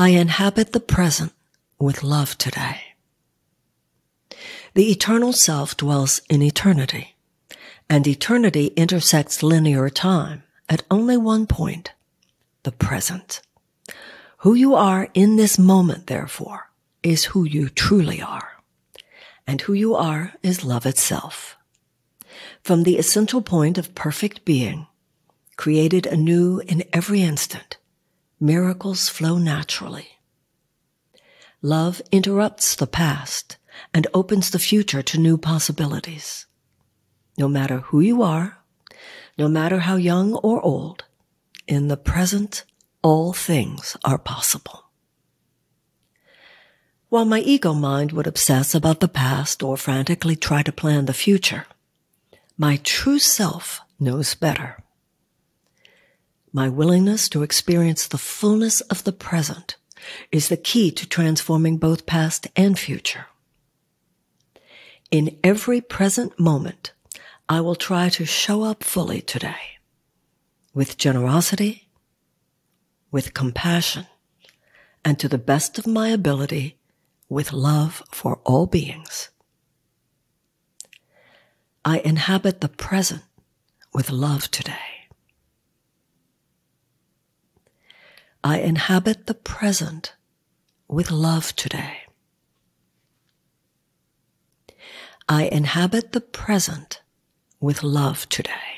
I inhabit the present with love today. The eternal self dwells in eternity, and eternity intersects linear time at only one point, the present. Who you are in this moment, therefore, is who you truly are. And who you are is love itself. From the essential point of perfect being, created anew in every instant, miracles flow naturally. Love interrupts the past and opens the future to new possibilities. No matter who you are, no matter how young or old, in the present, all things are possible. While my ego mind would obsess about the past or frantically try to plan the future, my true self knows better. My willingness to experience the fullness of the present is the key to transforming both past and future. In every present moment, I will try to show up fully today with generosity, with compassion, and to the best of my ability, with love for all beings. I inhabit the present with love today. I inhabit the present with love today. I inhabit the present with love today.